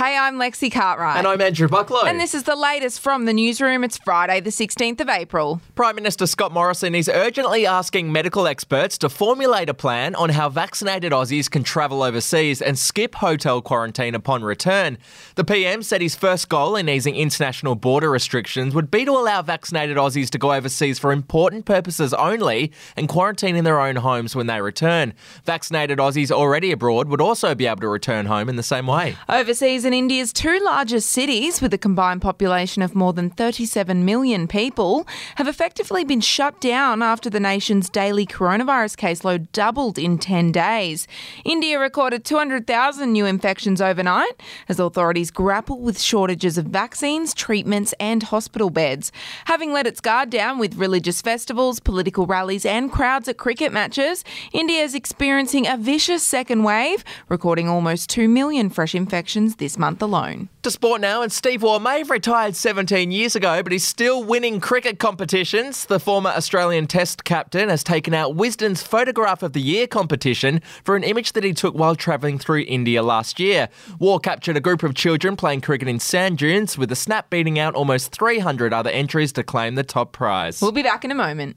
Hey, I'm Lexi Cartwright. And I'm Andrew Bucklow. And this is the latest from the newsroom. It's Friday, the 16th of April. Prime Minister Scott Morrison is urgently asking medical experts to formulate a plan on how vaccinated Aussies can travel overseas and skip hotel quarantine upon return. The PM said his first goal in easing international border restrictions would be to allow vaccinated Aussies to go overseas for important purposes only and quarantine in their own homes when they return. Vaccinated Aussies already abroad would also be able to return home in the same way. Overseas and India's two largest cities, with a combined population of more than 37 million people, have effectively been shut down after the nation's daily coronavirus caseload doubled in 10 days. India recorded 200,000 new infections overnight as authorities grapple with shortages of vaccines, treatments, and hospital beds. Having let its guard down with religious festivals, political rallies, and crowds at cricket matches, India is experiencing a vicious second wave, recording almost 2 million fresh infections this month alone. To sport now, and Steve Waugh may have retired 17 years ago, but he's still winning cricket competitions. The former Australian Test captain has taken out Wisden's Photograph of the Year competition for an image that he took while travelling through India last year. Waugh captured a group of children playing cricket in sand dunes, with the snap beating out almost 300 other entries to claim the top prize. We'll be back in a moment.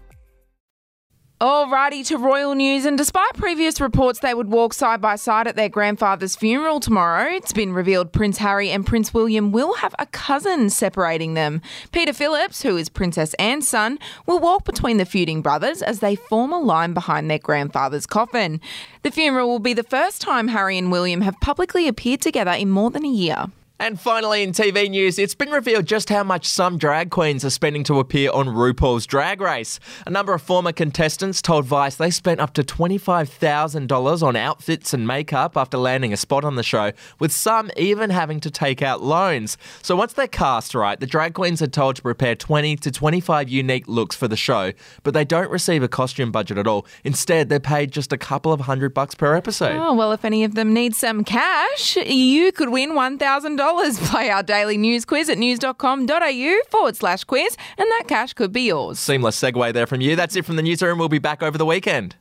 Alrighty to royal news, and despite previous reports they would walk side by side at their grandfather's funeral tomorrow, it's been revealed Prince Harry and Prince William will have a cousin separating them. Peter Phillips, who is Princess Anne's son, will walk between the feuding brothers as they form a line behind their grandfather's coffin. The funeral will be the first time Harry and William have publicly appeared together in more than a year. And finally, in TV news, it's been revealed just how much some drag queens are spending to appear on RuPaul's Drag Race. A number of former contestants told Vice they spent up to $25,000 on outfits and makeup after landing a spot on the show, with some even having to take out loans. So once they're cast right, the drag queens are told to prepare 20 to 25 unique looks for the show, but they don't receive a costume budget at all. Instead, they're paid just a couple of hundred bucks per episode. Oh, well, if any of them need some cash, you could win $1,000. Play our daily news quiz at news.com.au forward slash quiz, and that cash could be yours. Seamless segue there from you. That's it from the newsroom. We'll be back over the weekend.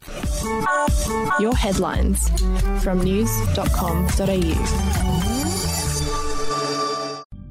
Your headlines from news.com.au.